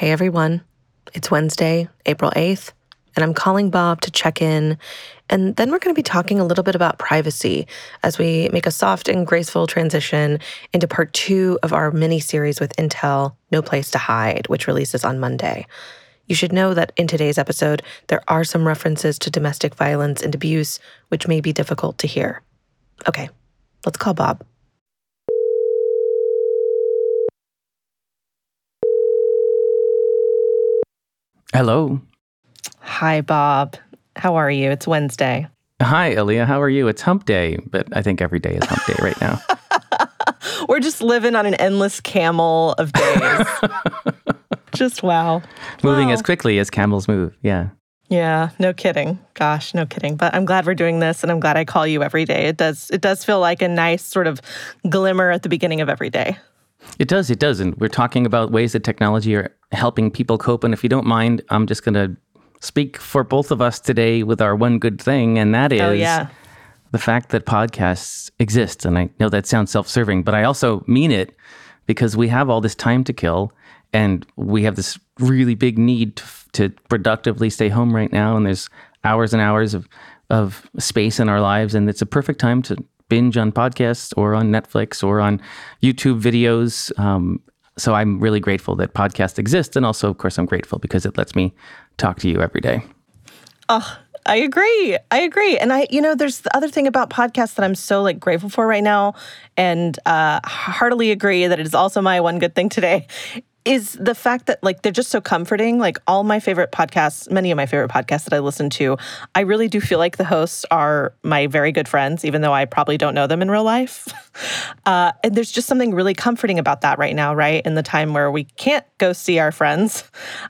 Hey everyone, it's Wednesday, April 8th, and I'm calling Bob to check in. And then we're going to be talking a little bit about privacy as we make a soft and graceful transition into part two of our mini series with Intel No Place to Hide, which releases on Monday. You should know that in today's episode, there are some references to domestic violence and abuse, which may be difficult to hear. Okay, let's call Bob. Hello. Hi, Bob. How are you? It's Wednesday. Hi, Aaliyah. How are you? It's hump day, but I think every day is hump day right now. We're just living on an endless camel of days. just wow. Moving wow. as quickly as camels move. Yeah. Yeah, no kidding. Gosh, no kidding. But I'm glad we're doing this and I'm glad I call you every day. It does it does feel like a nice sort of glimmer at the beginning of every day. It does, it does. And we're talking about ways that technology are helping people cope. And if you don't mind, I'm just going to speak for both of us today with our one good thing, and that oh, is oh, yeah. the fact that podcasts exist. And I know that sounds self serving, but I also mean it because we have all this time to kill and we have this really big need to, to productively stay home right now. And there's hours and hours of, of space in our lives, and it's a perfect time to binge on podcasts or on Netflix or on YouTube videos. Um, so I'm really grateful that podcasts exist. And also, of course, I'm grateful because it lets me talk to you every day. Oh, I agree. I agree. And I, you know, there's the other thing about podcasts that I'm so like grateful for right now and uh, heartily agree that it is also my one good thing today is the fact that like they're just so comforting. Like all my favorite podcasts, many of my favorite podcasts that I listen to, I really do feel like the hosts are my very good friends, even though I probably don't know them in real life. Uh, and there's just something really comforting about that right now, right? In the time where we can't go see our friends,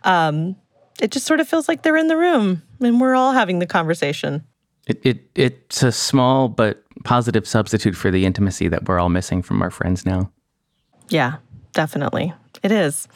um, it just sort of feels like they're in the room and we're all having the conversation. It, it it's a small but positive substitute for the intimacy that we're all missing from our friends now. Yeah, definitely. It is.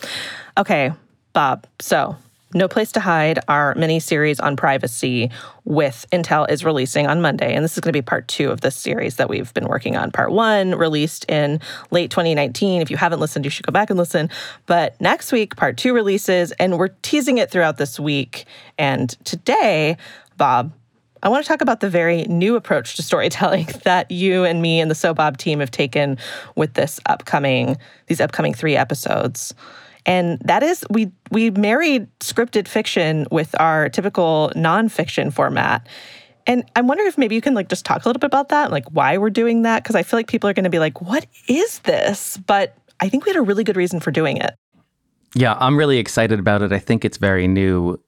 Okay, Bob. So, No Place to Hide, our mini series on privacy with Intel is releasing on Monday. And this is going to be part two of this series that we've been working on. Part one released in late 2019. If you haven't listened, you should go back and listen. But next week, part two releases, and we're teasing it throughout this week. And today, Bob, I want to talk about the very new approach to storytelling that you and me and the So Bob team have taken with this upcoming these upcoming three episodes. And that is we we married scripted fiction with our typical nonfiction format. And I'm wondering if maybe you can like just talk a little bit about that, like why we're doing that, because I feel like people are going to be like, "What is this?" But I think we had a really good reason for doing it. Yeah, I'm really excited about it. I think it's very new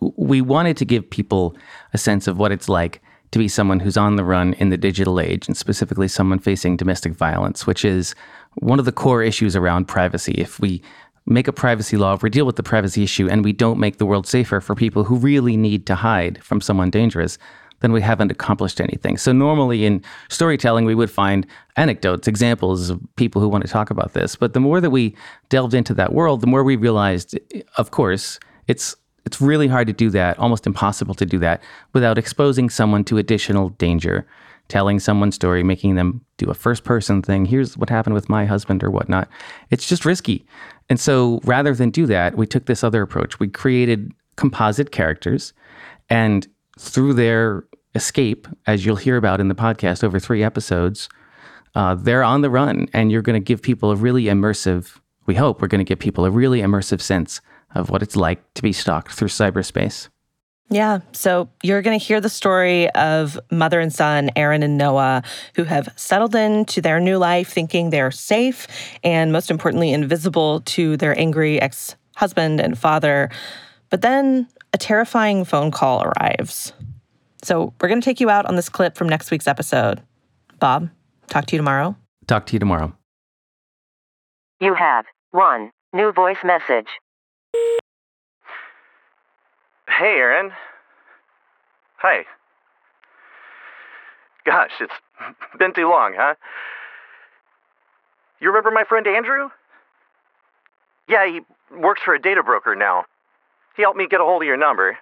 we wanted to give people a sense of what it's like to be someone who's on the run in the digital age, and specifically someone facing domestic violence, which is one of the core issues around privacy. If we make a privacy law, if we deal with the privacy issue, and we don't make the world safer for people who really need to hide from someone dangerous, then we haven't accomplished anything. So, normally in storytelling, we would find anecdotes, examples of people who want to talk about this. But the more that we delved into that world, the more we realized, of course, it's it's really hard to do that, almost impossible to do that, without exposing someone to additional danger, telling someone's story, making them do a first person thing. Here's what happened with my husband or whatnot. It's just risky. And so rather than do that, we took this other approach. We created composite characters, and through their escape, as you'll hear about in the podcast over three episodes, uh, they're on the run, and you're going to give people a really immersive, we hope we're going to give people a really immersive sense of what it's like to be stalked through cyberspace. Yeah. So you're going to hear the story of mother and son, Aaron and Noah, who have settled into their new life thinking they're safe and, most importantly, invisible to their angry ex husband and father. But then a terrifying phone call arrives. So we're going to take you out on this clip from next week's episode. Bob, talk to you tomorrow. Talk to you tomorrow. You have one new voice message. Hey, Aaron. Hi. Gosh, it's been too long, huh? You remember my friend Andrew? Yeah, he works for a data broker now. He helped me get a hold of your number.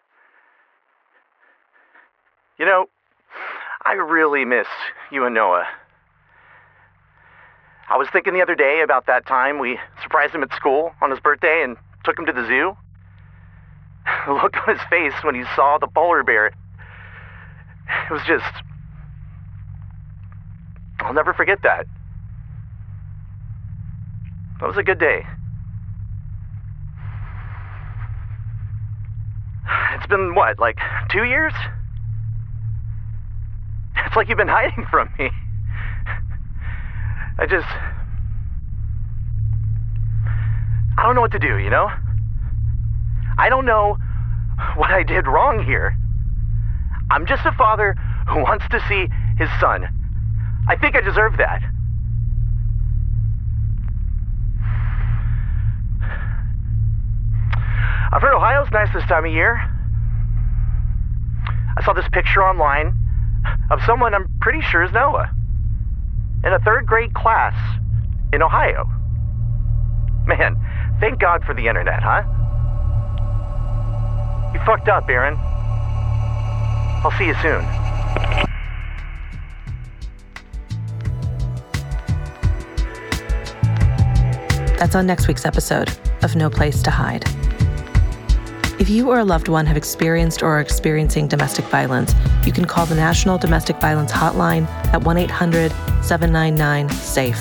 You know, I really miss you and Noah. I was thinking the other day about that time we surprised him at school on his birthday and took him to the zoo. The look on his face when he saw the polar bear, it was just. I'll never forget that. That was a good day. It's been what, like two years? It's like you've been hiding from me. I just. I don't know what to do, you know? I don't know what I did wrong here. I'm just a father who wants to see his son. I think I deserve that. I've heard Ohio's nice this time of year. I saw this picture online of someone I'm pretty sure is Noah in a third grade class in Ohio. Man, thank God for the internet, huh? You fucked up, Aaron. I'll see you soon. That's on next week's episode of No Place to Hide. If you or a loved one have experienced or are experiencing domestic violence, you can call the National Domestic Violence Hotline at 1 800 799 SAFE.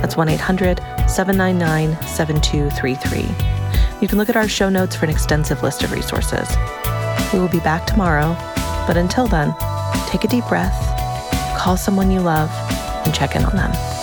That's 1 800 799 7233. You can look at our show notes for an extensive list of resources. We will be back tomorrow, but until then, take a deep breath, call someone you love, and check in on them.